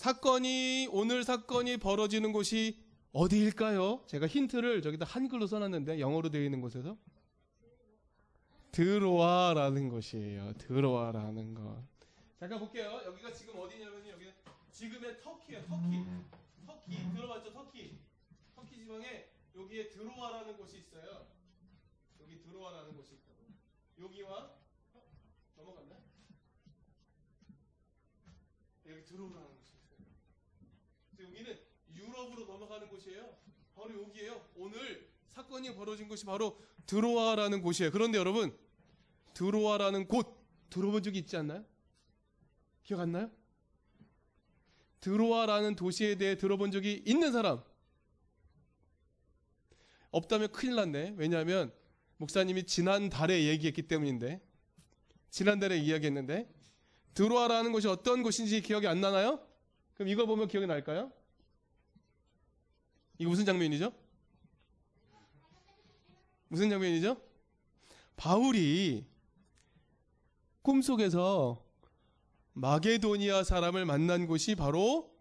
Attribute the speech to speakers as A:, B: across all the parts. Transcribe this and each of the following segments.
A: 사건이 오늘 사건이 벌어지는 곳이 어디일까요? 제가 힌트를 저기다 한글로 써놨는데 영어로 되어 있는 곳에서 드로아라는 곳이에요. 드로아라는 것. 잠깐 볼게요. 여기가 지금 어디냐면 여기 지금의 터키예요. 터키. 터키 들어봤죠? 터키. 터키 지방에 여기에 드로아라는 곳이 있어요. 여기 드로아라는 곳이 있다고. 여기와 어? 넘어갔나? 여기. 그래서 여기는 유럽으로 넘어가는 곳이에요. 바로 여기에요. 오늘 사건이 벌어진 곳이 바로 드로아라는 곳이에요. 그런데 여러분, 드로아라는 곳 들어본 적이 있지 않나요? 기억 안 나요? 드로아라는 도시에 대해 들어본 적이 있는 사람? 없다면 큰일 났네. 왜냐하면 목사님이 지난달에 얘기했기 때문인데 지난달에 이야기했는데 드로아라는 곳이 어떤 곳인지 기억이 안 나나요? 그럼 이거 보면 기억이 날까요? 이거 무슨 장면이죠? 무슨 장면이죠? 바울이 꿈속에서 마게도니아 사람을 만난 곳이 바로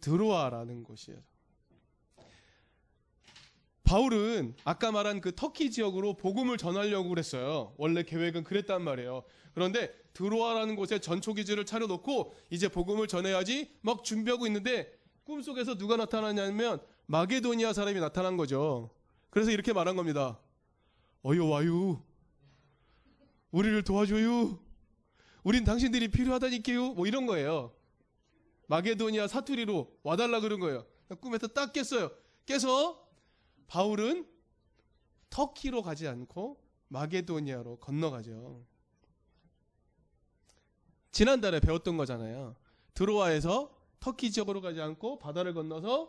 A: 드로아라는 곳이에요. 바울은 아까 말한 그 터키 지역으로 복음을 전하려고 그랬어요. 원래 계획은 그랬단 말이에요. 그런데 드로아라는 곳에 전초 기지를 차려놓고 이제 복음을 전해야지 막 준비하고 있는데 꿈속에서 누가 나타나냐면 마게도니아 사람이 나타난 거죠. 그래서 이렇게 말한 겁니다. 어여 와유. 우리를 도와줘요. 우린 당신들이 필요하다니까요. 뭐 이런 거예요. 마게도니아 사투리로 와달라 그런 거예요. 꿈에서 딱 깼어요. 깨서 바울은 터키로 가지 않고 마게도니아로 건너가죠. 지난달에 배웠던 거잖아요. 드로아에서 터키 지역으로 가지 않고 바다를 건너서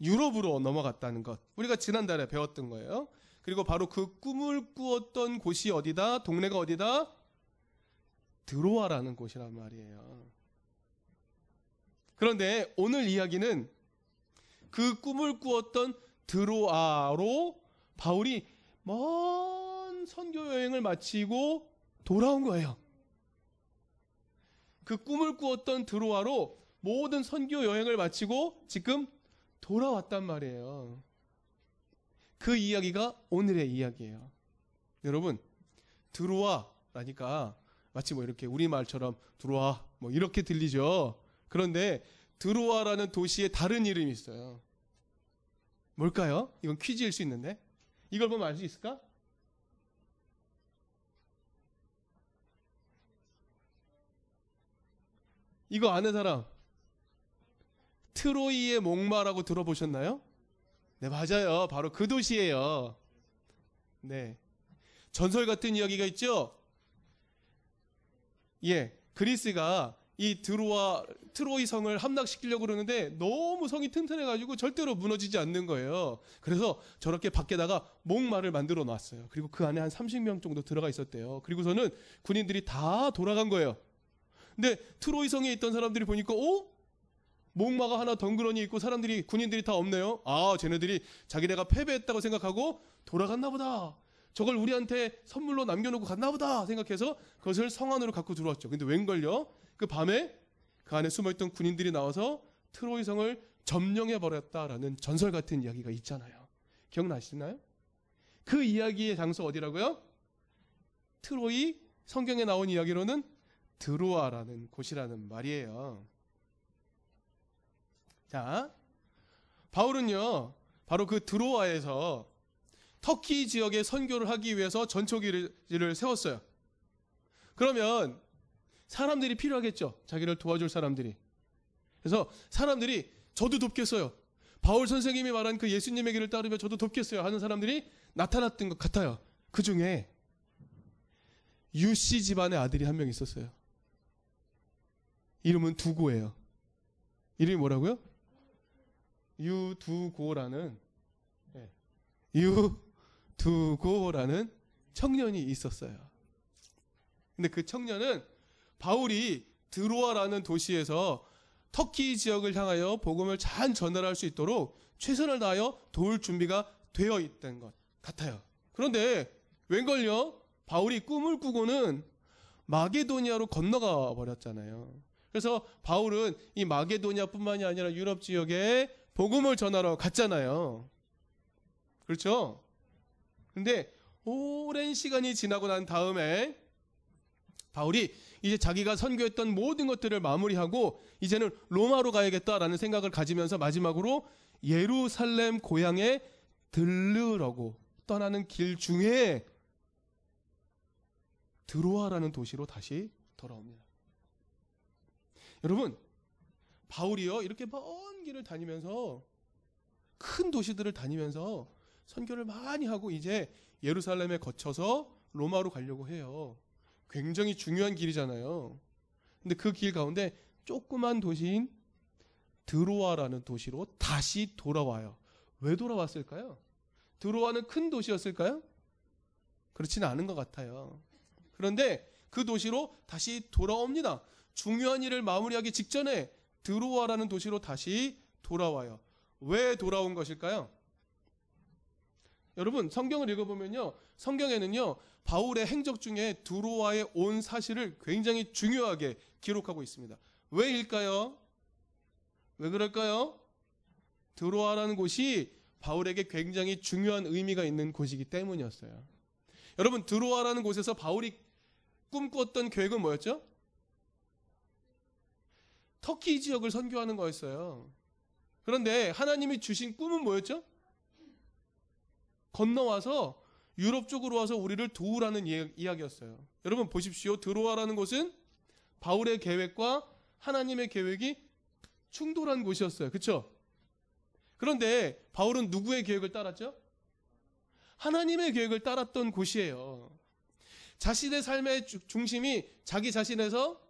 A: 유럽으로 넘어갔다는 것. 우리가 지난달에 배웠던 거예요. 그리고 바로 그 꿈을 꾸었던 곳이 어디다? 동네가 어디다? 드로아라는 곳이란 말이에요. 그런데 오늘 이야기는 그 꿈을 꾸었던 드로아로 바울이 먼 선교 여행을 마치고 돌아온 거예요. 그 꿈을 꾸었던 드로아로 모든 선교 여행을 마치고 지금 돌아왔단 말이에요. 그 이야기가 오늘의 이야기예요. 여러분, 드로아라니까 마치 뭐 이렇게 우리말처럼 들어와 뭐 이렇게 들리죠. 그런데 드로아라는 도시에 다른 이름이 있어요. 뭘까요? 이건 퀴즈일 수 있는데. 이걸 보면 알 수 있을까? 이거 아는 사람? 트로이의 목마라고 들어보셨나요? 네, 맞아요. 바로 그 도시예요. 네. 전설 같은 이야기가 있죠? 예. 그리스가 이 드로아 트로이 성을 함락시키려고 그러는데 너무 성이 튼튼해가지고 절대로 무너지지 않는 거예요. 그래서 저렇게 밖에다가 목마를 만들어 놨어요. 그리고 그 안에 한 30명 정도 들어가 있었대요. 그리고서는 군인들이 다 돌아간 거예요. 근데 트로이 성에 있던 사람들이 보니까 어? 목마가 하나 덩그러니 있고 사람들이 군인들이 다 없네요. 아, 쟤네들이 자기네가 패배했다고 생각하고 돌아갔나 보다. 저걸 우리한테 선물로 남겨놓고 갔나 보다 생각해서 그것을 성 안으로 갖고 들어왔죠. 근데 웬걸요? 그 밤에 그 안에 숨어있던 군인들이 나와서 트로이 성을 점령해 버렸다라는 전설 같은 이야기가 있잖아요. 기억나시나요? 그 이야기의 장소 어디라고요? 트로이 성경에 나온 이야기로는 드로아라는 곳이라는 말이에요. 자, 바울은요, 바로 그 드로아에서 터키 지역에 선교를 하기 위해서 전초기를 세웠어요. 그러면 사람들이 필요하겠죠. 자기를 도와줄 사람들이. 그래서 사람들이 저도 돕겠어요. 바울 선생님이 말한 그 예수님의 길을 따르며 저도 돕겠어요 하는 사람들이 나타났던 것 같아요. 그 중에 유씨 집안의 아들이 한 명 있었어요. 이름은 두고예요. 이름이 뭐라고요? 유두고라는 네. 유두고라는 청년이 있었어요. 근데 그 청년은 바울이 드로아라는 도시에서 터키 지역을 향하여 복음을 잘 전달할 수 있도록 최선을 다하여 도울 준비가 되어 있던 것 같아요. 그런데 웬걸요? 바울이 꿈을 꾸고는 마게도니아로 건너가 버렸잖아요. 그래서 바울은 이 마게도니아뿐만이 아니라 유럽 지역에 복음을 전하러 갔잖아요. 그렇죠? 근데 오랜 시간이 지나고 난 다음에 바울이 이제 자기가 선교했던 모든 것들을 마무리하고 이제는 로마로 가야겠다라는 생각을 가지면서 마지막으로 예루살렘 고향에 들르려고 떠나는 길 중에 드로아라는 도시로 다시 돌아옵니다. 여러분, 바울이요 이렇게 먼 길을 다니면서 큰 도시들을 다니면서 선교를 많이 하고 이제 예루살렘에 거쳐서 로마로 가려고 해요. 굉장히 중요한 길이잖아요. 근데 그 길 가운데 조그만 도시인 드로아라는 도시로 다시 돌아와요. 왜 돌아왔을까요? 드로아는 큰 도시였을까요? 그렇지는 않은 것 같아요. 그런데 그 도시로 다시 돌아옵니다. 중요한 일을 마무리하기 직전에 드로아라는 도시로 다시 돌아와요. 왜 돌아온 것일까요? 여러분 성경을 읽어보면요. 성경에는요. 바울의 행적 중에 드로아에 온 사실을 굉장히 중요하게 기록하고 있습니다. 왜일까요? 왜 그럴까요? 드로아라는 곳이 바울에게 굉장히 중요한 의미가 있는 곳이기 때문이었어요. 여러분 드로아라는 곳에서 바울이 꿈꿨던 계획은 뭐였죠? 터키 지역을 선교하는 거였어요. 그런데 하나님이 주신 꿈은 뭐였죠? 건너와서 유럽 쪽으로 와서 우리를 도우라는 이야기였어요. 여러분 보십시오. 드로아라는 곳은 바울의 계획과 하나님의 계획이 충돌한 곳이었어요. 그렇죠? 그런데 바울은 누구의 계획을 따랐죠? 하나님의 계획을 따랐던 곳이에요. 자신의 삶의 중심이 자기 자신에서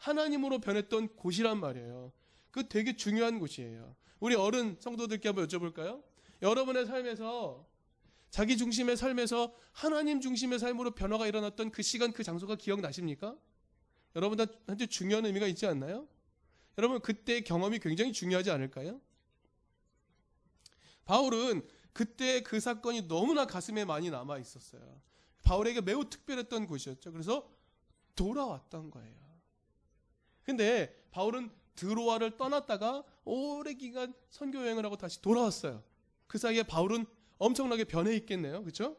A: 하나님으로 변했던 곳이란 말이에요. 그 되게 중요한 곳이에요. 우리 어른 성도들께 한번 여쭤볼까요? 여러분의 삶에서 자기 중심의 삶에서 하나님 중심의 삶으로 변화가 일어났던 그 시간 그 장소가 기억나십니까? 여러분한테 중요한 의미가 있지 않나요? 여러분 그때 경험이 굉장히 중요하지 않을까요? 바울은 그때 그 사건이 너무나 가슴에 많이 남아 있었어요. 바울에게 매우 특별했던 곳이었죠. 그래서 돌아왔던 거예요. 근데 바울은 드로아를 떠났다가 오래 기간 선교 여행을 하고 다시 돌아왔어요. 그 사이에 바울은 엄청나게 변해 있겠네요. 그렇죠?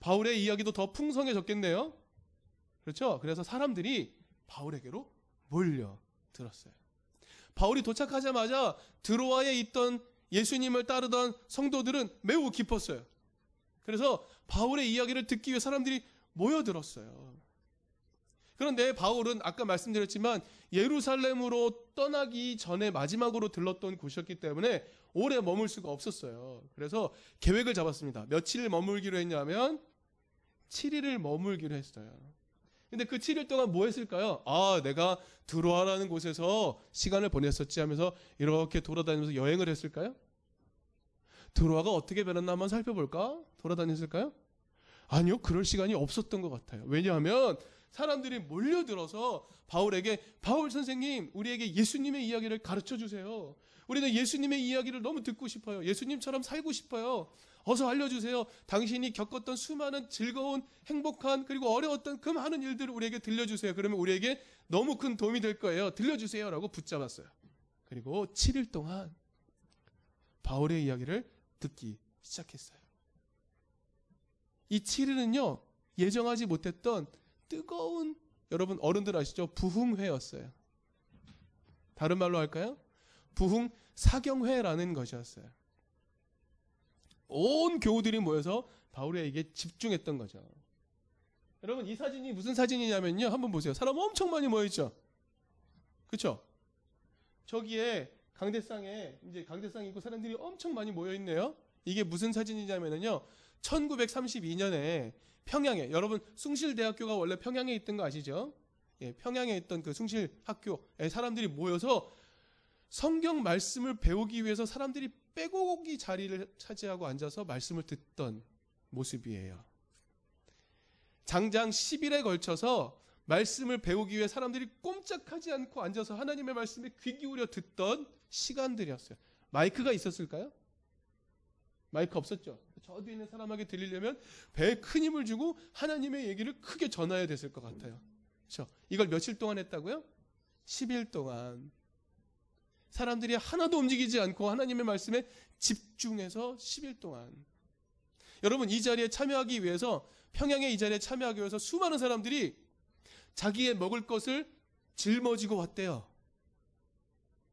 A: 바울의 이야기도 더 풍성해졌겠네요. 그렇죠? 그래서 사람들이 바울에게로 몰려 들었어요. 바울이 도착하자마자 드로아에 있던 예수님을 따르던 성도들은 매우 기뻤어요. 그래서 바울의 이야기를 듣기 위해 사람들이 모여들었어요. 그런데 바울은 아까 말씀드렸지만 예루살렘으로 떠나기 전에 마지막으로 들렀던 곳이었기 때문에 오래 머물 수가 없었어요. 그래서 계획을 잡았습니다. 며칠 머물기로 했냐면 7일을 머물기로 했어요. 근데 그 7일 동안 뭐 했을까요? 아, 내가 드로아라는 곳에서 시간을 보냈었지 하면서 이렇게 돌아다니면서 여행을 했을까요? 드로아가 어떻게 변했나 한번 살펴볼까? 돌아다녔을까요? 아니요, 그럴 시간이 없었던 것 같아요. 왜냐하면 사람들이 몰려들어서 바울에게 바울 선생님 우리에게 예수님의 이야기를 가르쳐 주세요. 우리는 예수님의 이야기를 너무 듣고 싶어요. 예수님처럼 살고 싶어요. 어서 알려주세요. 당신이 겪었던 수많은 즐거운, 행복한, 그리고 어려웠던 그 많은 일들을 우리에게 들려주세요. 그러면 우리에게 너무 큰 도움이 될 거예요. 들려주세요. 라고 붙잡았어요. 그리고 7일 동안 바울의 이야기를 듣기 시작했어요. 이 7일은요, 예정하지 못했던 뜨거운 여러분 어른들 아시죠? 부흥회였어요. 다른 말로 할까요? 부흥 사경회라는 것이었어요. 온 교우들이 모여서 바울에게 집중했던 거죠. 여러분 이 사진이 무슨 사진이냐면요. 한번 보세요. 사람 엄청 많이 모여 있죠. 그렇죠? 저기에 강대상에 이제 강대상 있고 사람들이 엄청 많이 모여 있네요. 이게 무슨 사진이냐면요. 1932년에 평양에 여러분 숭실대학교가 원래 평양에 있던 거 아시죠? 예, 평양에 있던 그 숭실학교에 사람들이 모여서 성경 말씀을 배우기 위해서 사람들이 빼곡이 자리를 차지하고 앉아서 말씀을 듣던 모습이에요. 장장 10일에 걸쳐서 말씀을 배우기 위해 사람들이 꼼짝하지 않고 앉아서 하나님의 말씀에 귀 기울여 듣던 시간들이었어요. 마이크가 있었을까요? 마이크 없었죠. 저 뒤에 있는 사람에게 들리려면 배에 큰 힘을 주고 하나님의 얘기를 크게 전해야 됐을 것 같아요. 그렇죠? 이걸 며칠 동안 했다고요? 10일 동안 사람들이 하나도 움직이지 않고 하나님의 말씀에 집중해서 10일 동안 여러분 이 자리에 참여하기 위해서 평양의 이 자리에 참여하기 위해서 수많은 사람들이 자기의 먹을 것을 짊어지고 왔대요.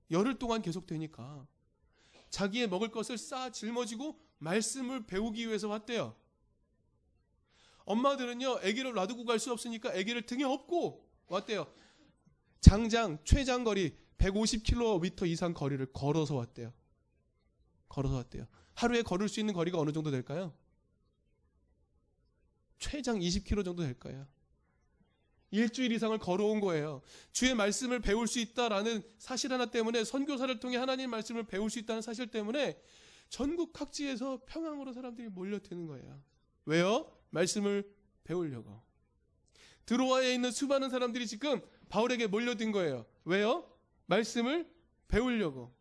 A: 열흘 동안 계속되니까 자기의 먹을 것을 쌓아 짊어지고 말씀을 배우기 위해서 왔대요. 엄마들은요, 아기를 놔두고 갈 수 없으니까 아기를 등에 업고 왔대요. 장장 최장거리 150km 이상 거리를 걸어서 왔대요. 걸어서 왔대요. 하루에 걸을 수 있는 거리가 어느 정도 될까요? 최장 20km 정도 될 거예요. 일주일 이상을 걸어온 거예요. 주의 말씀을 배울 수 있다라는 사실 하나 때문에 선교사를 통해 하나님 말씀을 배울 수 있다는 사실 때문에 전국 각지에서 평양으로 사람들이 몰려드는 거예요. 왜요? 말씀을 배우려고. 드로아에 있는 수많은 사람들이 지금 바울에게 몰려든 거예요. 왜요? 말씀을 배우려고.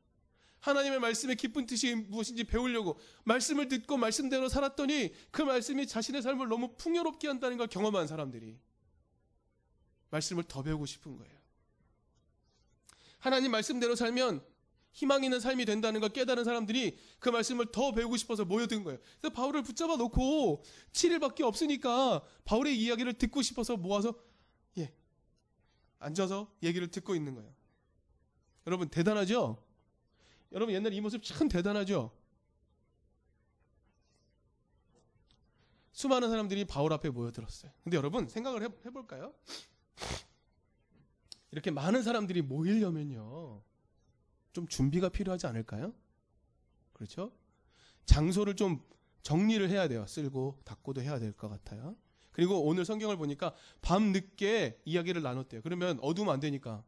A: 하나님의 말씀의 깊은 뜻이 무엇인지 배우려고 말씀을 듣고 말씀대로 살았더니 그 말씀이 자신의 삶을 너무 풍요롭게 한다는 걸 경험한 사람들이 말씀을 더 배우고 싶은 거예요. 하나님 말씀대로 살면 희망 있는 삶이 된다는 걸 깨달은 사람들이 그 말씀을 더 배우고 싶어서 모여든 거예요. 그래서 바울을 붙잡아 놓고 7일밖에 없으니까 바울의 이야기를 듣고 싶어서 모아서 예 앉아서 얘기를 듣고 있는 거예요. 여러분 대단하죠? 여러분 옛날 이 모습 참 대단하죠? 수많은 사람들이 바울 앞에 모여들었어요. 근데 여러분 생각을 해, 해볼까요? 이렇게 많은 사람들이 모이려면요. 좀 준비가 필요하지 않을까요? 그렇죠? 장소를 좀 정리를 해야 돼요. 쓸고 닦고도 해야 될 것 같아요. 그리고 오늘 성경을 보니까 밤 늦게 이야기를 나눴대요. 그러면 어두우면 안 되니까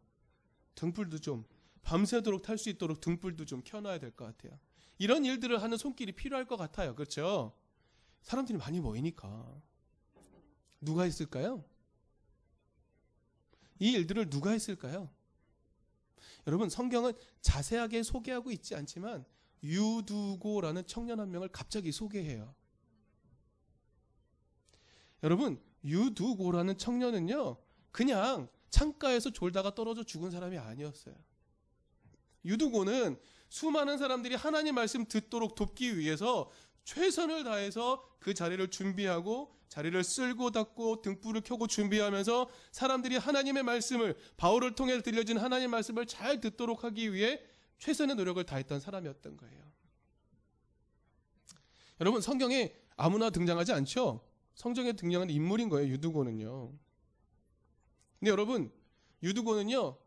A: 등불도 좀 밤새도록 탈 수 있도록 등불도 좀 켜놔야 될 것 같아요. 이런 일들을 하는 손길이 필요할 것 같아요. 그렇죠? 사람들이 많이 모이니까 누가 있을까요? 이 일들을 누가 했을까요? 여러분 성경은 자세하게 소개하고 있지 않지만 유두고라는 청년 한 명을 갑자기 소개해요. 여러분 유두고라는 청년은요 그냥 창가에서 졸다가 떨어져 죽은 사람이 아니었어요. 유두고는 수많은 사람들이 하나님 말씀 듣도록 돕기 위해서 최선을 다해서 그 자리를 준비하고 자리를 쓸고 닦고 등불을 켜고 준비하면서 사람들이 하나님의 말씀을 바울을 통해 들려진 하나님 말씀을 잘 듣도록 하기 위해 최선의 노력을 다했던 사람이었던 거예요. 여러분 성경에 아무나 등장하지 않죠? 성경에 등장하는 인물인 거예요. 유두고는요. 근데 여러분 유두고는요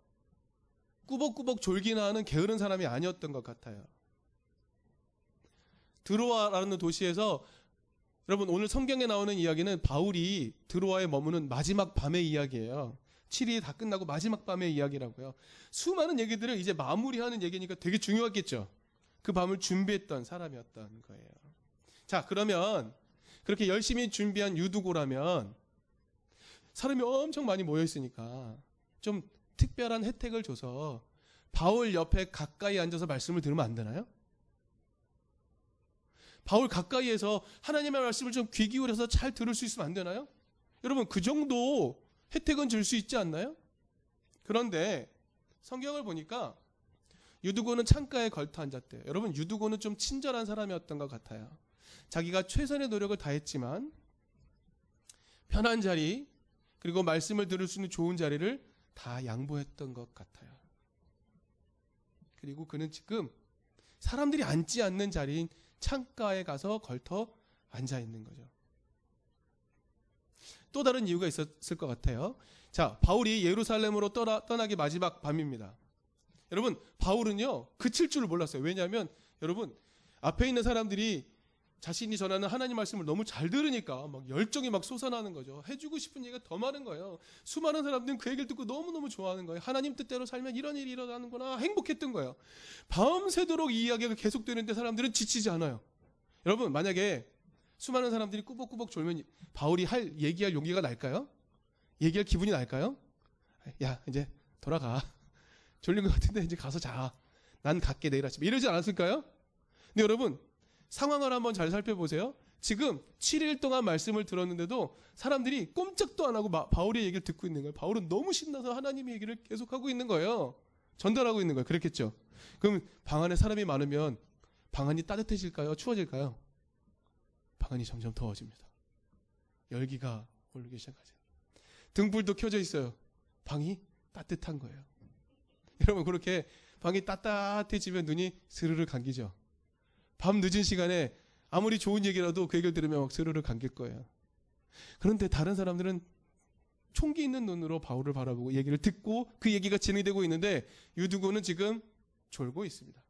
A: 꾸벅꾸벅 졸기나 하는 게으른 사람이 아니었던 것 같아요. 드로아라는 도시에서 여러분 오늘 성경에 나오는 이야기는 바울이 드로아에 머무는 마지막 밤의 이야기예요. 7일이 다 끝나고 마지막 밤의 이야기라고요. 수많은 얘기들을 이제 마무리하는 얘기니까 되게 중요하겠죠. 그 밤을 준비했던 사람이었던 거예요. 자, 그러면 그렇게 열심히 준비한 유두고라면 사람이 엄청 많이 모여 있으니까 좀 특별한 혜택을 줘서 바울 옆에 가까이 앉아서 말씀을 들으면 안 되나요? 바울 가까이에서 하나님의 말씀을 좀 귀 기울여서 잘 들을 수 있으면 안 되나요? 여러분 그 정도 혜택은 줄 수 있지 않나요? 그런데 성경을 보니까 유두고는 창가에 걸터 앉았대요. 여러분 유두고는 좀 친절한 사람이었던 것 같아요. 자기가 최선의 노력을 다했지만 편한 자리 그리고 말씀을 들을 수 있는 좋은 자리를 다 양보했던 것 같아요. 그리고 그는 지금 사람들이 앉지 않는 자리인 창가에 가서 걸터 앉아 있는 거죠. 또 다른 이유가 있었을 것 같아요. 자, 바울이 예루살렘으로 떠나, 떠나기 마지막 밤입니다. 여러분, 바울은요, 그칠 줄을 몰랐어요. 왜냐하면, 여러분, 앞에 있는 사람들이 자신이 전하는 하나님 말씀을 너무 잘 들으니까 막 열정이 막 솟아나는 거죠. 해주고 싶은 얘기가 더 많은 거예요. 수많은 사람들은 그 얘기를 듣고 너무너무 좋아하는 거예요. 하나님 뜻대로 살면 이런 일이 일어나는구나. 행복했던 거예요. 밤새도록 이 이야기가 계속되는데 사람들은 지치지 않아요. 여러분, 만약에 수많은 사람들이 꾸벅꾸벅 졸면 바울이 할, 얘기할 용기가 날까요? 얘기할 기분이 날까요? 야, 이제 돌아가. 졸린 것 같은데 이제 가서 자. 난 갈게 내일 아침. 이러지 않았을까요? 근데 여러분, 상황을 한번 잘 살펴보세요. 지금 7일 동안 말씀을 들었는데도 사람들이 꼼짝도 안 하고 마- 바울의 얘기를 듣고 있는 거예요. 바울은 너무 신나서 하나님의 얘기를 계속하고 있는 거예요. 전달하고 있는 거예요. 그랬겠죠. 그럼 방 안에 사람이 많으면 방 안이 따뜻해질까요? 추워질까요? 방 안이 점점 더워집니다. 열기가 오르기 시작하죠. 등불도 켜져 있어요. 방이 따뜻한 거예요. 여러분 그렇게 방이 따뜻해지면 눈이 스르르 감기죠. 밤 늦은 시간에 아무리 좋은 얘기라도 그 얘기를 들으면 막 스르르 감길 거예요. 그런데 다른 사람들은 총기 있는 눈으로 바울을 바라보고 얘기를 듣고 그 얘기가 진행되고 있는데 유두고는 지금 졸고 있습니다.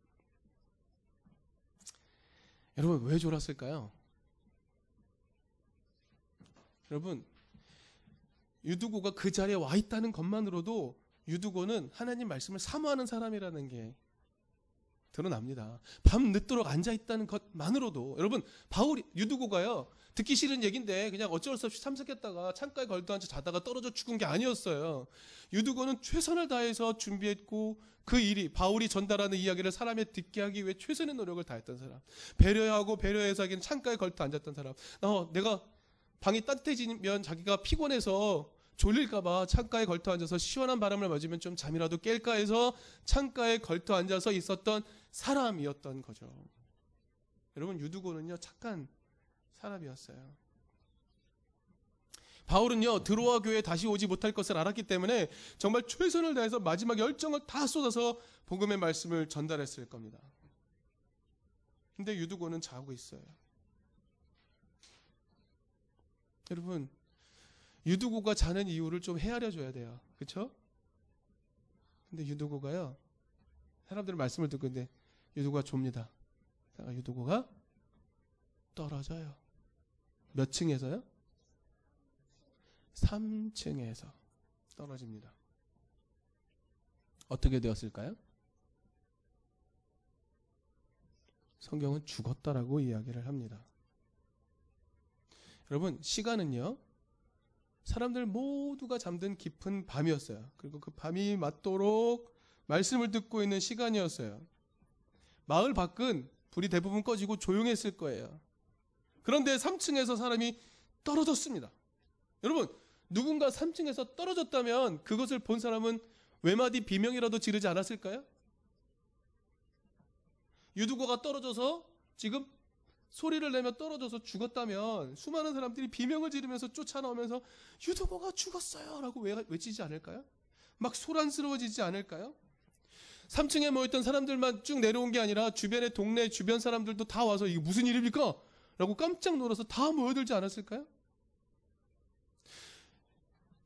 A: 여러분 왜 졸았을까요? 여러분 유두고가 그 자리에 와 있다는 것만으로도 유두고는 하나님 말씀을 사모하는 사람이라는 게 드러납니다. 밤 늦도록 앉아 있다는 것만으로도 여러분 바울이 유두고가요 듣기 싫은 얘긴데 그냥 어쩔 수 없이 참석했다가 창가에 걸터 앉아 자다가 떨어져 죽은 게 아니었어요. 유두고는 최선을 다해서 준비했고 그 일이 바울이 전달하는 이야기를 사람에 듣게 하기 위해 최선의 노력을 다했던 사람. 배려하고 배려해서 하기는 창가에 걸터 앉았던 사람. 어, 내가 방이 따뜻해지면 자기가 피곤해서 졸릴까봐 창가에 걸터 앉아서 시원한 바람을 맞으면 좀 잠이라도 깰까 해서 창가에 걸터 앉아서 있었던 사람이었던 거죠. 여러분 유두고는요 착한 사람이었어요. 바울은요 드로아 교회에 다시 오지 못할 것을 알았기 때문에 정말 최선을 다해서 마지막 열정을 다 쏟아서 복음의 말씀을 전달했을 겁니다. 근데 유두고는 자고 있어요. 여러분 유두고가 자는 이유를 좀 헤아려 줘야 돼요. 그렇죠? 근데 유두고가요. 사람들 말씀을 듣고 있는데 유두고가 좁니다. 유두고가 떨어져요. 몇 층에서요? 3층에서 떨어집니다. 어떻게 되었을까요? 성경은 죽었다라고 이야기를 합니다. 여러분, 시간은요, 사람들 모두가 잠든 깊은 밤이었어요. 그리고 그 밤이 맞도록 말씀을 듣고 있는 시간이었어요. 마을 밖은 불이 대부분 꺼지고 조용했을 거예요. 그런데 3층에서 사람이 떨어졌습니다. 여러분, 누군가 3층에서 떨어졌다면 그것을 본 사람은 외마디 비명이라도 지르지 않았을까요? 유두고가 떨어져서 지금 소리를 내며 떨어져서 죽었다면 수많은 사람들이 비명을 지르면서 쫓아나오면서 유두고가 죽었어요 라고 외치지 않을까요? 막 소란스러워지지 않을까요? 3층에 모였던 사람들만 쭉 내려온 게 아니라 주변의 동네 주변 사람들도 다 와서 이게 무슨 일입니까? 라고 깜짝 놀라서 다 모여들지 않았을까요?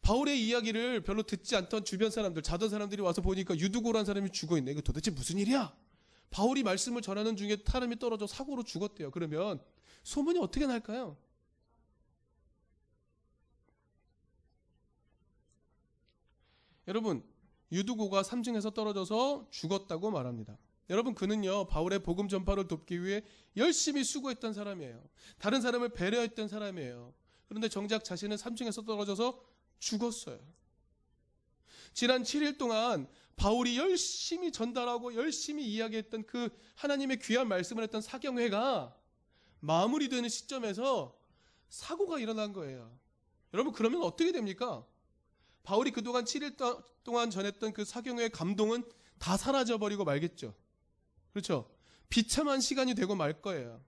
A: 바울의 이야기를 별로 듣지 않던 주변 사람들, 자던 사람들이 와서 보니까 유두고란 사람이 죽어 있네. 이거 도대체 무슨 일이야? 바울이 말씀을 전하는 중에 사람이 떨어져 사고로 죽었대요. 그러면 소문이 어떻게 날까요? 여러분, 유두고가 3층에서 떨어져서 죽었다고 말합니다. 여러분 그는요 바울의 복음 전파를 돕기 위해 열심히 수고했던 사람이에요. 다른 사람을 배려했던 사람이에요. 그런데 정작 자신은 3층에서 떨어져서 죽었어요. 지난 7일 동안 바울이 열심히 전달하고 열심히 이야기했던 그 하나님의 귀한 말씀을 했던 사경회가 마무리되는 시점에서 사고가 일어난 거예요. 여러분 그러면 어떻게 됩니까? 바울이 그동안 7일 동안 전했던 그 사경회의 감동은 다 사라져 버리고 말겠죠. 그렇죠? 비참한 시간이 되고 말 거예요.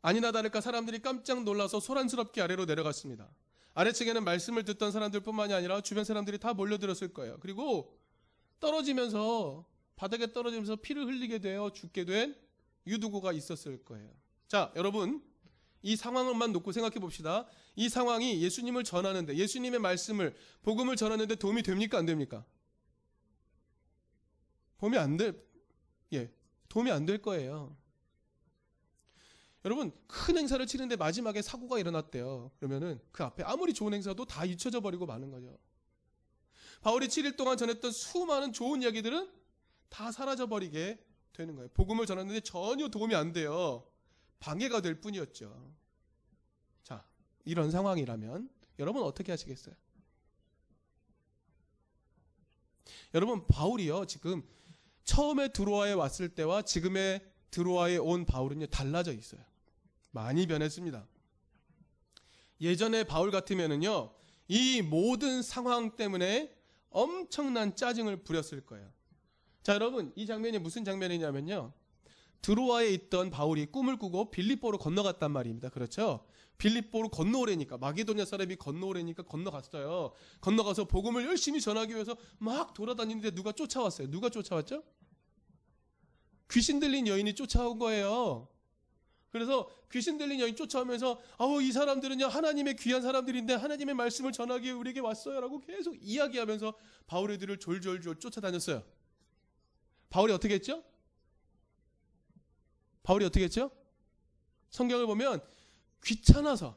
A: 아니나 다를까 사람들이 깜짝 놀라서 소란스럽게 아래로 내려갔습니다. 아래층에는 말씀을 듣던 사람들뿐만이 아니라 주변 사람들이 다 몰려들었을 거예요. 그리고 떨어지면서 바닥에 떨어지면서 피를 흘리게 되어 죽게 된 유두고가 있었을 거예요. 자, 여러분 이 상황만 놓고 생각해 봅시다. 이 상황이 예수님을 전하는데 예수님의 말씀을 복음을 전하는데 도움이 됩니까 안 됩니까? 도움이 안 될, 예, 도움이 안 될 거예요. 여러분, 큰 행사를 치는데 마지막에 사고가 일어났대요. 그러면은 그 앞에 아무리 좋은 행사도 다 잊혀져 버리고 마는 거죠. 바울이 7일 동안 전했던 수많은 좋은 이야기들은 다 사라져 버리게 되는 거예요. 복음을 전했는데 전혀 도움이 안 돼요. 방해가 될 뿐이었죠. 자, 이런 상황이라면 여러분 어떻게 하시겠어요? 여러분, 바울이요, 지금 처음에 드로아에 왔을 때와 지금의 드로아에 온 바울은요 달라져 있어요. 많이 변했습니다. 예전에 바울 같으면은요 이 모든 상황 때문에 엄청난 짜증을 부렸을 거예요. 자 여러분 이 장면이 무슨 장면이냐면요 드로아에 있던 바울이 꿈을 꾸고 빌립보로 건너갔단 말입니다. 그렇죠? 빌립보로 건너오래니까 마게도냐 사람이 건너오래니까 건너갔어요. 건너가서 복음을 열심히 전하기 위해서 막 돌아다니는데 누가 쫓아왔어요. 누가 쫓아왔죠? 귀신 들린 여인이 쫓아온 거예요. 그래서 귀신 들린 여인 쫓아오면서 아우 이 사람들은요 하나님의 귀한 사람들인데 하나님의 말씀을 전하기 위해 우리에게 왔어요라고 계속 이야기하면서 바울 애들을 졸졸졸 쫓아다녔어요. 바울이 어떻게 했죠? 바울이 어떻게 했죠? 성경을 보면 귀찮아서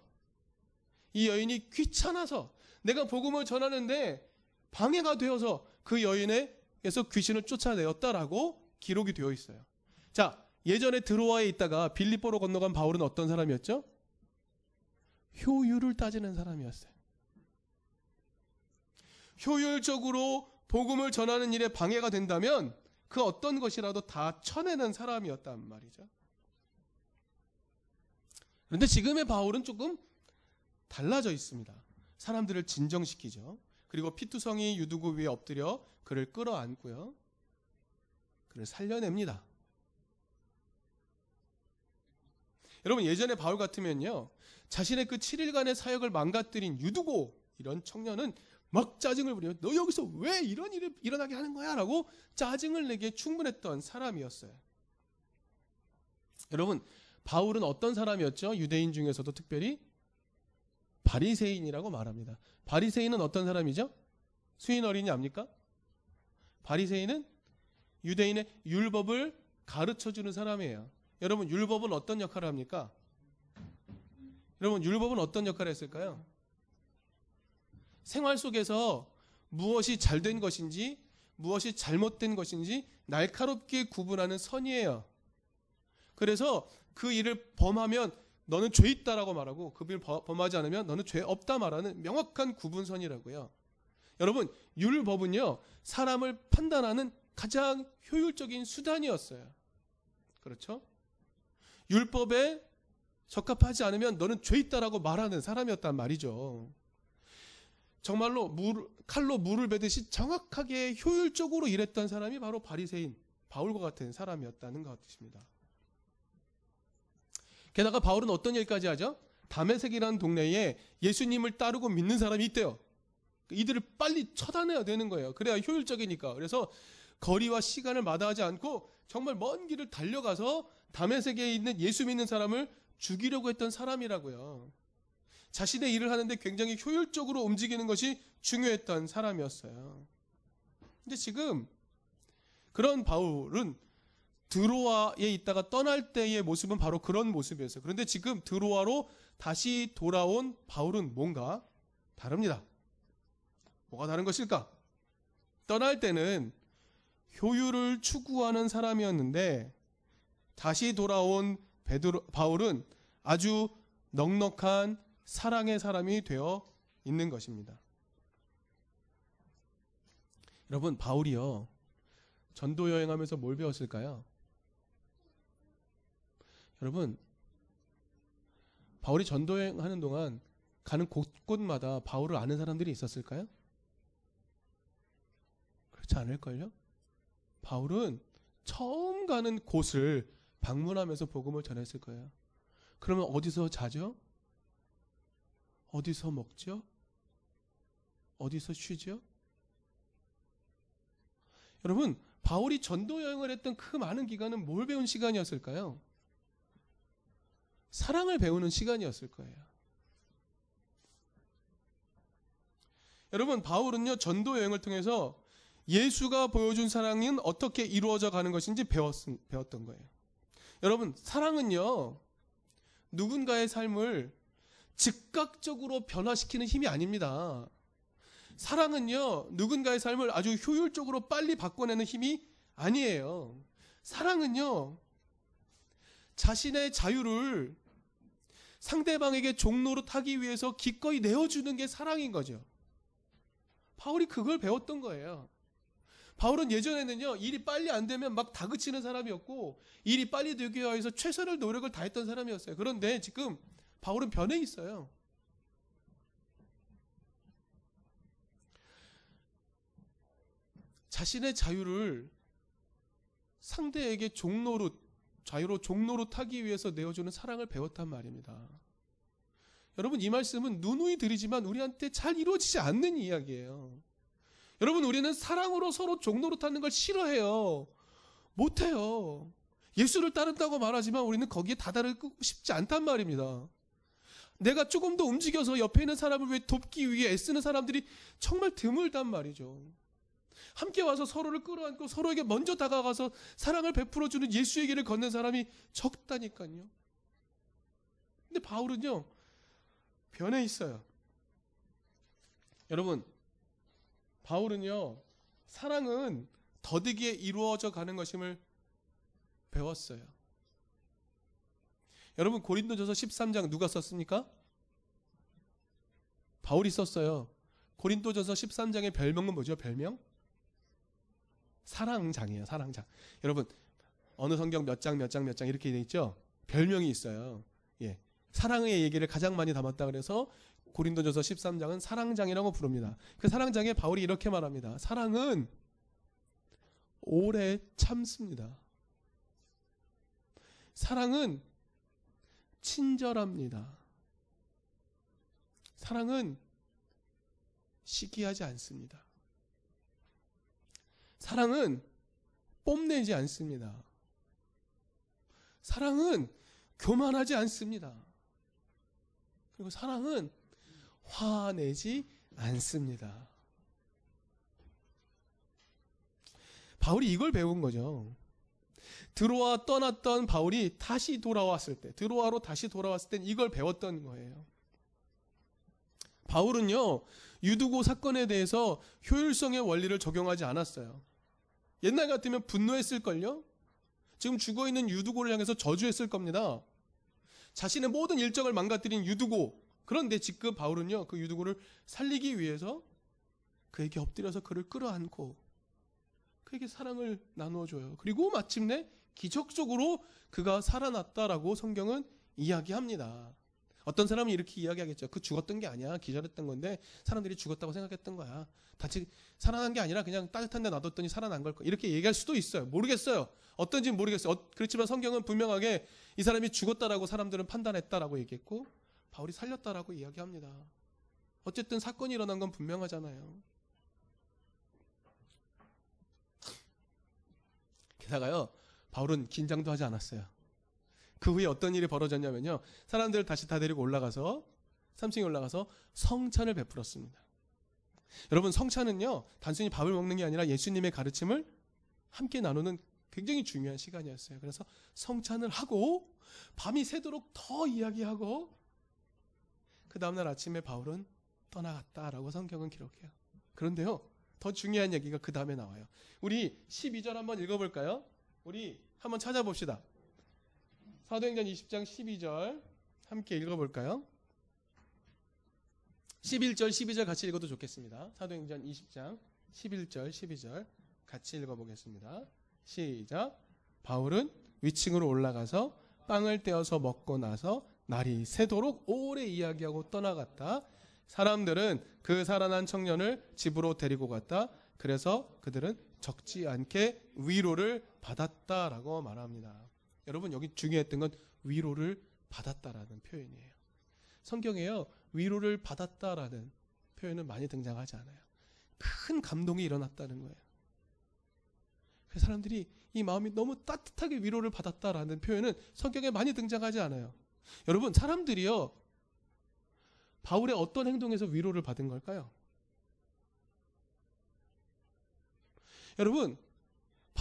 A: 이 여인이 귀찮아서 내가 복음을 전하는데 방해가 되어서 그 여인에게서 귀신을 쫓아내었다라고 기록이 되어 있어요. 자, 예전에 드로아에 있다가 빌립보로 건너간 바울은 어떤 사람이었죠? 효율을 따지는 사람이었어요. 효율적으로 복음을 전하는 일에 방해가 된다면 그 어떤 것이라도 다 쳐내는 사람이었단 말이죠. 그런데 지금의 바울은 조금 달라져 있습니다. 사람들을 진정시키죠. 그리고 피투성이 유두구 위에 엎드려 그를 끌어안고요. 그를 살려냅니다. 여러분 예전에 바울 같으면요. 자신의 그 7일간의 사역을 망가뜨린 유두고 이런 청년은 막 짜증을 부리며 너 여기서 왜 이런 일이 일어나게 하는 거야? 라고 짜증을 내게 충분했던 사람이었어요. 여러분 바울은 어떤 사람이었죠? 유대인 중에서도 특별히 바리새인이라고 말합니다. 바리새인은 어떤 사람이죠? 수인 어린이 압니까? 바리새인은 유대인의 율법을 가르쳐 주는 사람이에요. 여러분 율법은 어떤 역할을 합니까? 여러분 율법은 어떤 역할을 했을까요? 생활 속에서 무엇이 잘된 것인지 무엇이 잘못된 것인지 날카롭게 구분하는 선이에요. 그래서 그 일을 범하면 너는 죄 있다라고 말하고 그 일을 범하지 않으면 너는 죄 없다 말하는 명확한 구분선이라고요. 여러분 율법은요 사람을 판단하는 가장 효율적인 수단이었어요. 그렇죠? 율법에 적합하지 않으면 너는 죄 있다라고 말하는 사람이었단 말이죠. 정말로 물, 칼로 물을 베듯이 정확하게 효율적으로 일했던 사람이 바로 바리새인 바울과 같은 사람이었다는 것입니다. 게다가 바울은 어떤 일까지 하죠? 다메섹이라는 동네에 예수님을 따르고 믿는 사람이 있대요. 이들을 빨리 처단해야 되는 거예요. 그래야 효율적이니까. 그래서 거리와 시간을 마다하지 않고 정말 먼 길을 달려가서 다메섹에 있는 예수 믿는 사람을 죽이려고 했던 사람이라고요. 자신의 일을 하는데 굉장히 효율적으로 움직이는 것이 중요했던 사람이었어요. 근데 지금 그런 바울은 드로아에 있다가 떠날 때의 모습은 바로 그런 모습이었어요. 그런데 지금 드로아로 다시 돌아온 바울은 뭔가 다릅니다. 뭐가 다른 것일까? 떠날 때는 효율을 추구하는 사람이었는데 다시 돌아온 베드로, 바울은 아주 넉넉한 사랑의 사람이 되어 있는 것입니다. 여러분, 바울이요. 전도 여행하면서 뭘 배웠을까요? 여러분, 바울이 전도 여행하는 동안 가는 곳곳마다 바울을 아는 사람들이 있었을까요? 그렇지 않을걸요? 바울은 처음 가는 곳을 방문하면서 복음을 전했을 거예요. 그러면 어디서 자죠? 어디서 먹죠? 어디서 쉬죠? 여러분, 바울이 전도 여행을 했던 그 많은 기간은 뭘 배운 시간이었을까요? 사랑을 배우는 시간이었을 거예요. 여러분, 바울은요, 전도 여행을 통해서 예수가 보여준 사랑은 어떻게 이루어져 가는 것인지 배웠, 배웠던 거예요. 여러분, 사랑은요, 누군가의 삶을 즉각적으로 변화시키는 힘이 아닙니다. 사랑은요, 누군가의 삶을 아주 효율적으로 빨리 바꿔내는 힘이 아니에요. 사랑은요, 자신의 자유를 상대방에게 종로로 타기 위해서 기꺼이 내어주는 게 사랑인 거죠. 바울이 그걸 배웠던 거예요. 바울은 예전에는요, 일이 빨리 안 되면 막 다그치는 사람이었고, 일이 빨리 되기 위해서 최선을 노력을 다했던 사람이었어요. 그런데 지금 바울은 변해 있어요. 자신의 자유를 상대에게 종로로, 자유로 종로로 타기 위해서 내어주는 사랑을 배웠단 말입니다. 여러분, 이 말씀은 누누이 드리지만 우리한테 잘 이루어지지 않는 이야기예요. 여러분, 우리는 사랑으로 서로 종로로 타는 걸 싫어해요. 못해요. 예수를 따른다고 말하지만 우리는 거기에 다다르고 싶지 않단 말입니다. 내가 조금 더 움직여서 옆에 있는 사람을 왜 돕기 위해 애쓰는 사람들이 정말 드물단 말이죠. 함께 와서 서로를 끌어안고 서로에게 먼저 다가가서 사랑을 베풀어주는 예수의 길을 걷는 사람이 적다니까요. 근데 바울은요, 변해 있어요. 여러분, 바울은요, 사랑은 더디게 이루어져 가는 것임을 배웠어요. 여러분, 고린도전서 13장 누가 썼습니까? 바울이 썼어요. 고린도전서 13장의 별명은 뭐죠? 별명? 사랑장이에요. 사랑장. 여러분, 어느 성경 몇 장, 몇 장, 몇 장 이렇게 돼 있죠? 별명이 있어요. 예. 사랑의 얘기를 가장 많이 담았다 그래서 고린도전서 13장은 사랑장이라고 부릅니다. 그 사랑장에 바울이 이렇게 말합니다. 사랑은 오래 참습니다. 사랑은 친절합니다. 사랑은 시기하지 않습니다. 사랑은 뽐내지 않습니다. 사랑은 교만하지 않습니다. 그리고 사랑은 화내지 않습니다. 바울이 이걸 배운 거죠. 드로아 떠났던 바울이 다시 돌아왔을 때, 드로아로 다시 돌아왔을 땐 이걸 배웠던 거예요. 바울은요, 유두고 사건에 대해서 효율성의 원리를 적용하지 않았어요. 옛날 같으면 분노했을걸요? 지금 죽어 있는 유두고를 향해서 저주했을 겁니다. 자신의 모든 일정을 망가뜨린 유두고. 그런데 지금 바울은요, 그 유두고를 살리기 위해서 그에게 엎드려서 그를 끌어안고 그에게 사랑을 나누어줘요. 그리고 마침내 기적적으로 그가 살아났다라고 성경은 이야기합니다. 어떤 사람은 이렇게 이야기하겠죠. 그 죽었던 게 아니야. 기절했던 건데 사람들이 죽었다고 생각했던 거야. 다치 살아난 게 아니라 그냥 따뜻한 데 놔뒀더니 살아난 걸 거야. 이렇게 얘기할 수도 있어요. 모르겠어요. 어떤지 모르겠어요. 어, 그렇지만 성경은 분명하게 이 사람이 죽었다라고 사람들은 판단했다라고 얘기했고 바울이 살렸다라고 이야기합니다. 어쨌든 사건이 일어난 건 분명하잖아요. 게다가요. 바울은 긴장도 하지 않았어요. 그 후에 어떤 일이 벌어졌냐면요. 사람들을 다시 다 데리고 올라가서 3층에 올라가서 성찬을 베풀었습니다. 여러분 성찬은요. 단순히 밥을 먹는 게 아니라 예수님의 가르침을 함께 나누는 굉장히 중요한 시간이었어요. 그래서 성찬을 하고 밤이 새도록 더 이야기하고 그 다음날 아침에 바울은 떠나갔다라고 성경은 기록해요. 그런데요. 더 중요한 얘기가 그 다음에 나와요. 우리 12절 한번 읽어볼까요? 우리 한번 찾아봅시다. 사도행전 20장 12절 함께 읽어볼까요? 11절 12절 같이 읽어도 좋겠습니다. 사도행전 20장 11절 12절 같이 읽어보겠습니다. 시작. 바울은 위층으로 올라가서 빵을 떼어서 먹고 나서 날이 새도록 오래 이야기하고 떠나갔다. 사람들은 그 살아난 청년을 집으로 데리고 갔다. 그래서 그들은 적지 않게 위로를 받았다라고 말합니다. 여러분 여기 중요했던 건 위로를 받았다라는 표현이에요. 성경에요 위로를 받았다라는 표현은 많이 등장하지 않아요. 큰 감동이 일어났다는 거예요. 그 사람들이 이 마음이 너무 따뜻하게 위로를 받았다라는 표현은 성경에 많이 등장하지 않아요. 여러분 사람들이요 바울의 어떤 행동에서 위로를 받은 걸까요? 여러분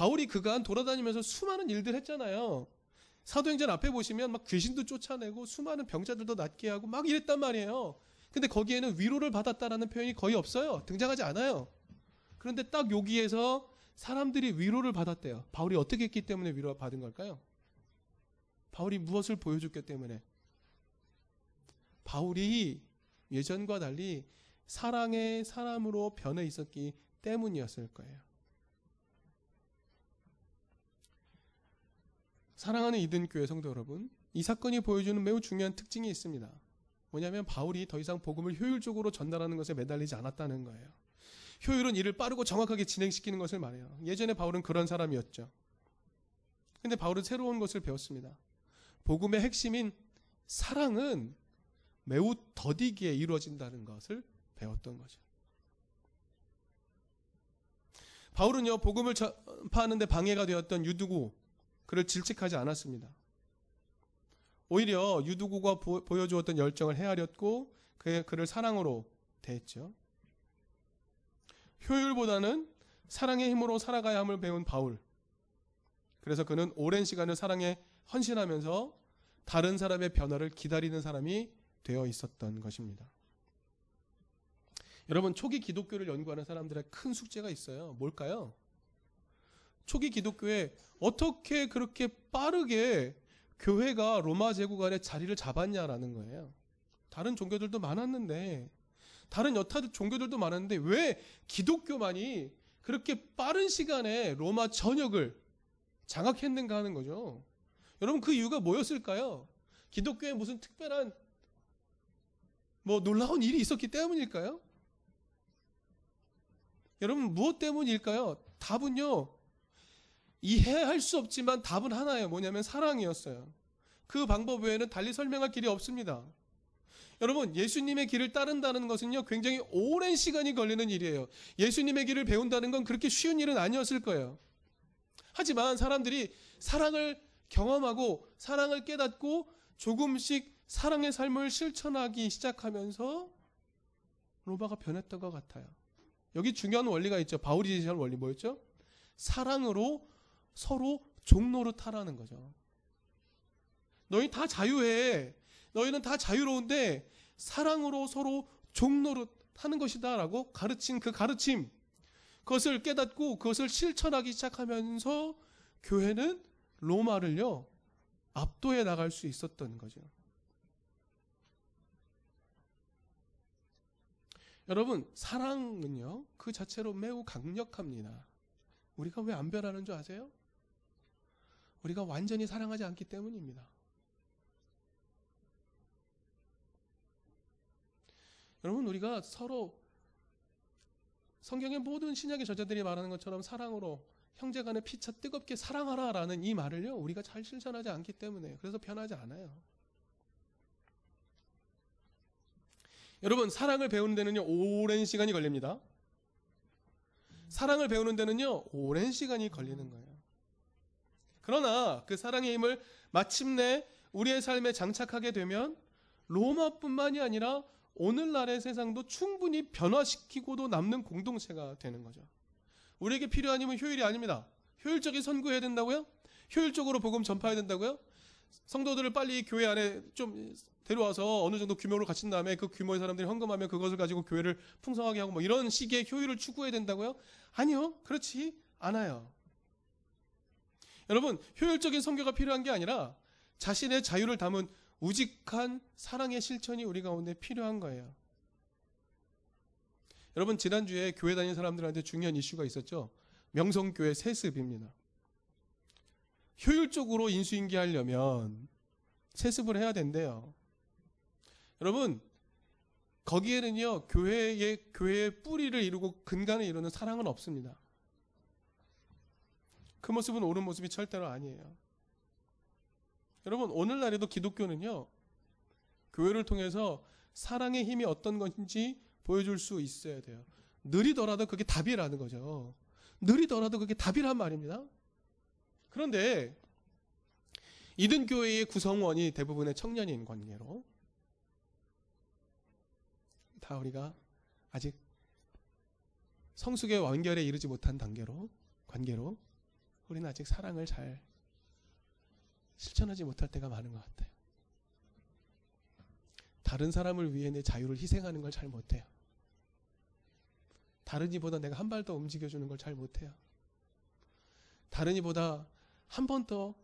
A: 바울이 그간 돌아다니면서 수많은 일들 했잖아요. 사도행전 앞에 보시면 막 귀신도 쫓아내고 수많은 병자들도 낫게 하고 막 이랬단 말이에요. 근데 거기에는 위로를 받았다라는 표현이 거의 없어요. 등장하지 않아요. 그런데 딱 여기에서 사람들이 위로를 받았대요. 바울이 어떻게 했기 때문에 위로를 받은 걸까요? 바울이 무엇을 보여줬기 때문에? 바울이 예전과 달리 사랑의 사람으로 변해 있었기 때문이었을 거예요. 사랑하는 이든교회 성도 여러분, 이 사건이 보여주는 매우 중요한 특징이 있습니다. 뭐냐면 바울이 더 이상 복음을 효율적으로 전달하는 것에 매달리지 않았다는 거예요. 효율은 일을 빠르고 정확하게 진행시키는 것을 말해요. 예전에 바울은 그런 사람이었죠. 근데 바울은 새로운 것을 배웠습니다. 복음의 핵심인 사랑은 매우 더디게 이루어진다는 것을 배웠던 거죠. 바울은요, 복음을 전파하는데 방해가 되었던 유두고, 그를 질책하지 않았습니다. 오히려 유두고가 보, 여주었던 열정을 헤아렸고, 그를 사랑으로 대했죠. 효율보다는 사랑의 힘으로 살아가야 함을 배운 바울. 그래서 그는 오랜 시간을 사랑에 헌신하면서 다른 사람의 변화를 기다리는 사람이 되어 있었던 것입니다. 여러분, 초기 기독교를 연구하는 사람들의 큰 숙제가 있어요. 뭘까요? 초기 기독교에 어떻게 그렇게 빠르게 교회가 로마 제국 안에 자리를 잡았냐라는 거예요. 다른 종교들도 많았는데, 다른 여타 종교들도 많았는데, 왜 기독교만이 그렇게 빠른 시간에 로마 전역을 장악했는가 하는 거죠. 여러분, 그 이유가 뭐였을까요? 기독교에 무슨 특별한 뭐 놀라운 일이 있었기 때문일까요? 여러분 무엇 때문일까요? 답은요. 이해할 수 없지만 답은 하나예요. 뭐냐면 사랑이었어요. 그 방법 외에는 달리 설명할 길이 없습니다. 여러분, 예수님의 길을 따른다는 것은요, 굉장히 오랜 시간이 걸리는 일이에요. 예수님의 길을 배운다는 건 그렇게 쉬운 일은 아니었을 거예요. 하지만 사람들이 사랑을 경험하고, 사랑을 깨닫고, 조금씩 사랑의 삶을 실천하기 시작하면서 로마가 변했던 것 같아요. 여기 중요한 원리가 있죠. 바울이 제시한 원리 뭐였죠? 사랑으로 서로 종로를 타라는 거죠. 너희 다 자유해. 너희는 다 자유로운데 사랑으로 서로 종로를 타는 것이다 라고 가르친 그 가르침 그것을 깨닫고 그것을 실천하기 시작하면서 교회는 로마를요 압도해 나갈 수 있었던 거죠. 여러분, 사랑은요, 그 자체로 매우 강력합니다. 우리가 왜 안 변하는 줄 아세요? 우리가 완전히 사랑하지 않기 때문입니다. 여러분, 우리가 서로 성경의 모든 신약의 저자들이 말하는 것처럼 사랑으로 형제 간에 피차 뜨겁게 사랑하라 라는 이 말을요, 우리가 잘 실천하지 않기 때문에 그래서 변하지 않아요. 여러분, 사랑을 배우는 데는요, 오랜 시간이 걸립니다. 사랑을 배우는 데는요, 오랜 시간이 걸리는 거예요. 그러나 그 사랑의 힘을 마침내 우리의 삶에 장착하게 되면 로마뿐만이 아니라 오늘날의 세상도 충분히 변화시키고도 남는 공동체가 되는 거죠. 우리에게 필요한 힘은 효율이 아닙니다. 효율적인 선구해야 된다고요? 효율적으로 복음 전파해야 된다고요? 성도들을 빨리 교회 안에 좀 데려와서 어느 정도 규모로 갖춘 다음에 그 규모의 사람들이 헌금하면 그것을 가지고 교회를 풍성하게 하고 뭐 이런 식의 효율을 추구해야 된다고요? 아니요. 그렇지 않아요. 여러분, 효율적인 성교가 필요한 게 아니라 자신의 자유를 담은 우직한 사랑의 실천이 우리 가운데 필요한 거예요. 여러분, 지난주에 교회 다니는 사람들한테 중요한 이슈가 있었죠. 명성교회 세습입니다. 효율적으로 인수인계 하려면 세습을 해야 된대요. 여러분 거기에는요 교회의 교회의 뿌리를 이루고 근간을 이루는 사랑은 없습니다. 그 모습은 옳은 모습이 절대로 아니에요. 여러분 오늘날에도 기독교는요 교회를 통해서 사랑의 힘이 어떤 것인지 보여줄 수 있어야 돼요. 느리더라도 그게 답이라는 거죠. 느리더라도 그게 답이란 말입니다. 그런데 이든 교회의 구성원이 대부분의 청년인 관계로 다 우리가 아직 성숙의 완결에 이르지 못한 단계로 관계로 우리는 아직 사랑을 잘 실천하지 못할 때가 많은 것 같아요. 다른 사람을 위해 내 자유를 희생하는 걸 잘 못해요. 다른 이보다 내가 한 발 더 움직여주는 걸 잘 못해요. 다른 이보다 한 번 더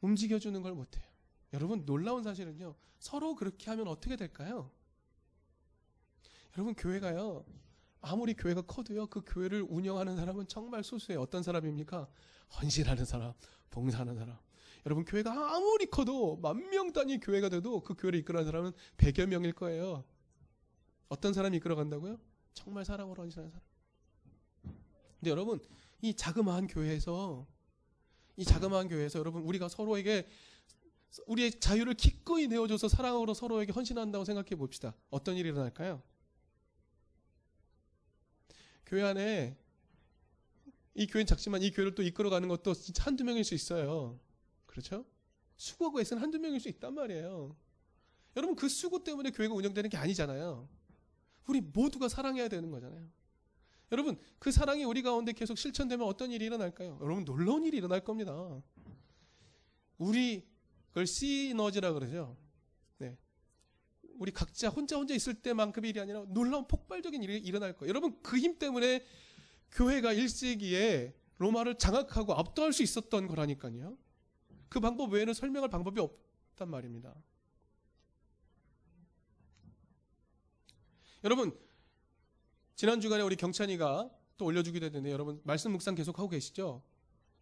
A: 움직여주는 걸 못해요. 여러분 놀라운 사실은요. 서로 그렇게 하면 어떻게 될까요? 여러분 교회가요. 아무리 교회가 커도요. 그 교회를 운영하는 사람은 정말 소수예요. 어떤 사람입니까? 헌신하는 사람, 봉사하는 사람. 여러분 교회가 아무리 커도 만 명 단위 교회가 돼도 그 교회를 이끌어가는 사람은 100여 명일 거예요. 어떤 사람이 이끌어간다고요? 정말 사랑으로 헌신하는 사람. 근데 여러분 이 자그마한 교회에서 이 자그마한 교회에서 여러분 우리가 서로에게 우리의 자유를 기꺼이 내어줘서 사랑으로 서로에게 헌신한다고 생각해 봅시다. 어떤 일이 일어날까요? 교회 안에 이 교회는 작지만 이 교회를 또 이끌어가는 것도 진짜 한두 명일 수 있어요. 그렇죠? 수고하고 애쓰는 한두 명일 수 있단 말이에요. 여러분 그 수고 때문에 교회가 운영되는 게 아니잖아요. 우리 모두가 사랑해야 되는 거잖아요. 여러분 그 사랑이 우리 가운데 계속 실천되면 어떤 일이 일어날까요? 여러분 놀라운 일이 일어날 겁니다. 우리 그걸 시너지라 그러죠. 네. 우리 각자 혼자 혼자 있을 때만큼의 일이 아니라 놀라운 폭발적인 일이 일어날 거예요. 여러분 그 힘 때문에 교회가 1세기에 로마를 장악하고 압도할 수 있었던 거라니까요. 그 방법 외에는 설명할 방법이 없단 말입니다. 여러분 지난 주간에 우리 경찬이가 또 올려주기도 했는데 여러분 말씀 묵상 계속 하고 계시죠?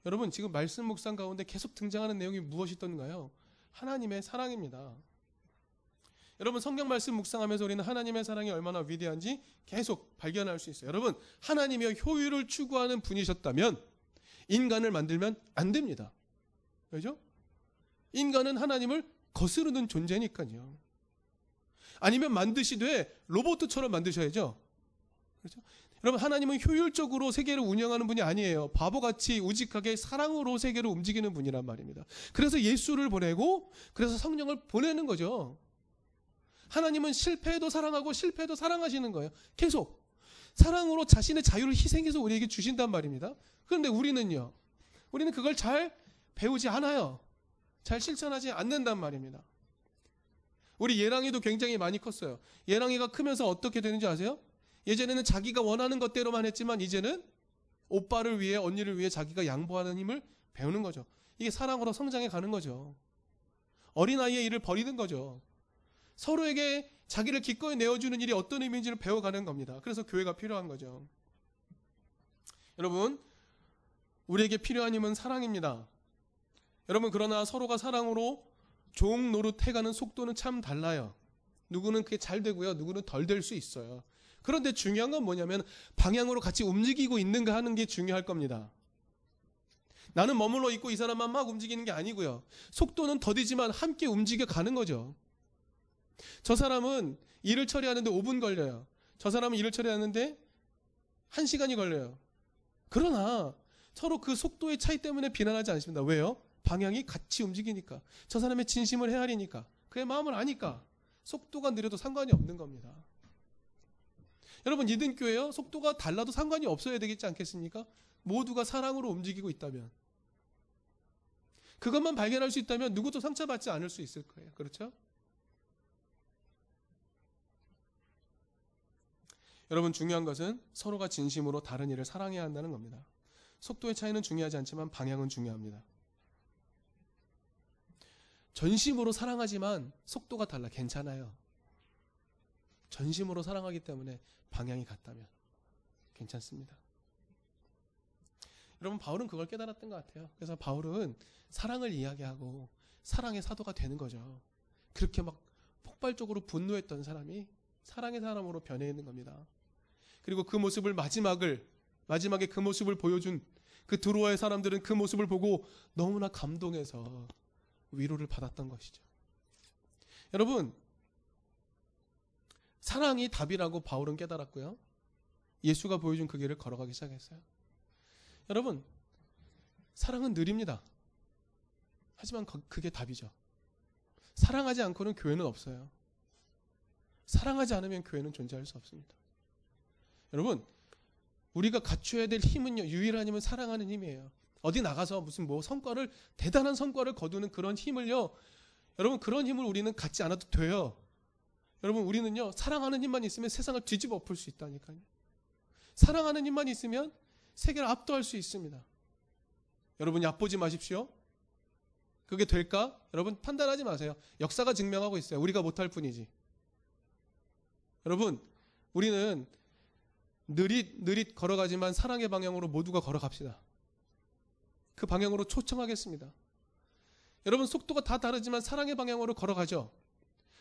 A: 여러분 지금 말씀 묵상 가운데 계속 등장하는 내용이 무엇이던가요? 하나님의 사랑입니다. 여러분 성경 말씀 묵상하면서 우리는 하나님의 사랑이 얼마나 위대한지 계속 발견할 수 있어요. 여러분 하나님이 효율을 추구하는 분이셨다면 인간을 만들면 안 됩니다. 왜죠? 인간은 하나님을 거스르는 존재니까요. 아니면 만드시되 로봇처럼 만드셔야죠. 그렇죠? 여러분 하나님은 효율적으로 세계를 운영하는 분이 아니에요. 바보같이 우직하게 사랑으로 세계를 움직이는 분이란 말입니다. 그래서 예수를 보내고 그래서 성령을 보내는 거죠. 하나님은 실패해도 사랑하고 실패해도 사랑하시는 거예요. 계속 사랑으로 자신의 자유를 희생해서 우리에게 주신단 말입니다. 그런데 우리는요. 우리는 그걸 잘 배우지 않아요. 잘 실천하지 않는단 말입니다. 우리 예랑이도 굉장히 많이 컸어요. 예랑이가 크면서 어떻게 되는지 아세요? 예전에는 자기가 원하는 것대로만 했지만 이제는 오빠를 위해 언니를 위해 자기가 양보하는 힘을 배우는 거죠. 이게 사랑으로 성장해 가는 거죠. 어린아이의 일을 버리는 거죠. 서로에게 자기를 기꺼이 내어주는 일이 어떤 의미인지를 배워가는 겁니다. 그래서 교회가 필요한 거죠. 여러분, 우리에게 필요한 힘은 사랑입니다. 여러분, 그러나 서로가 사랑으로 종 노릇 해가는 속도는 참 달라요. 누구는 그게 잘 되고요. 누구는 덜 될 수 있어요. 그런데 중요한 건 뭐냐면 방향으로 같이 움직이고 있는가 하는 게 중요할 겁니다. 나는 머물러 있고 이 사람만 막 움직이는 게 아니고요. 속도는 더디지만 함께 움직여 가는 거죠. 저 사람은 일을 처리하는데 5분 걸려요. 저 사람은 일을 처리하는데 1시간이 걸려요. 그러나 서로 그 속도의 차이 때문에 비난하지 않습니다. 왜요? 방향이 같이 움직이니까. 저 사람의 진심을 헤아리니까. 그의 마음을 아니까. 속도가 느려도 상관이 없는 겁니다. 여러분 이든교회요 속도가 달라도 상관이 없어야 되겠지 않겠습니까? 모두가 사랑으로 움직이고 있다면 그것만 발견할 수 있다면 누구도 상처받지 않을 수 있을 거예요. 그렇죠? 여러분 중요한 것은 서로가 진심으로 다른 일을 사랑해야 한다는 겁니다. 속도의 차이는 중요하지 않지만 방향은 중요합니다. 전심으로 사랑하지만 속도가 달라 괜찮아요. 전심으로 사랑하기 때문에 방향이 같다면 괜찮습니다. 여러분 바울은 그걸 깨달았던 것 같아요. 그래서 바울은 사랑을 이야기하고 사랑의 사도가 되는 거죠. 그렇게 막 폭발적으로 분노했던 사람이 사랑의 사람으로 변해 있는 겁니다. 그리고 그 모습을 마지막을 마지막에 그 모습을 보여준 그 드로아의 사람들은 그 모습을 보고 너무나 감동해서 위로를 받았던 것이죠. 여러분 사랑이 답이라고 바울은 깨달았고요. 예수가 보여준 그 길을 걸어가기 시작했어요. 여러분, 사랑은 느립니다. 하지만 그게 답이죠. 사랑하지 않고는 교회는 없어요. 사랑하지 않으면 교회는 존재할 수 없습니다. 여러분, 우리가 갖춰야 될 힘은요, 유일한 힘은 사랑하는 힘이에요. 어디 나가서 무슨 뭐 성과를, 대단한 성과를 거두는 그런 힘을요, 여러분, 그런 힘을 우리는 갖지 않아도 돼요. 여러분 우리는요 사랑하는 힘만 있으면 세상을 뒤집어 엎을 수 있다니까요. 사랑하는 힘만 있으면 세계를 압도할 수 있습니다. 여러분 얕보지 마십시오. 그게 될까? 여러분 판단하지 마세요. 역사가 증명하고 있어요. 우리가 못할 뿐이지. 여러분 우리는 느릿 느릿 걸어가지만 사랑의 방향으로 모두가 걸어갑시다. 그 방향으로 초청하겠습니다. 여러분 속도가 다 다르지만 사랑의 방향으로 걸어가죠.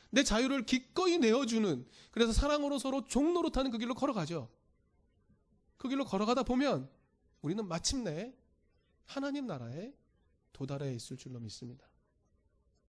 A: 내 자유를 기꺼이 내어주는 그래서 사랑으로 서로 종로로 타는 그 길로 걸어가죠. 그 길로 걸어가다 보면 우리는 마침내 하나님 나라에 도달해 있을 줄로 믿습니다.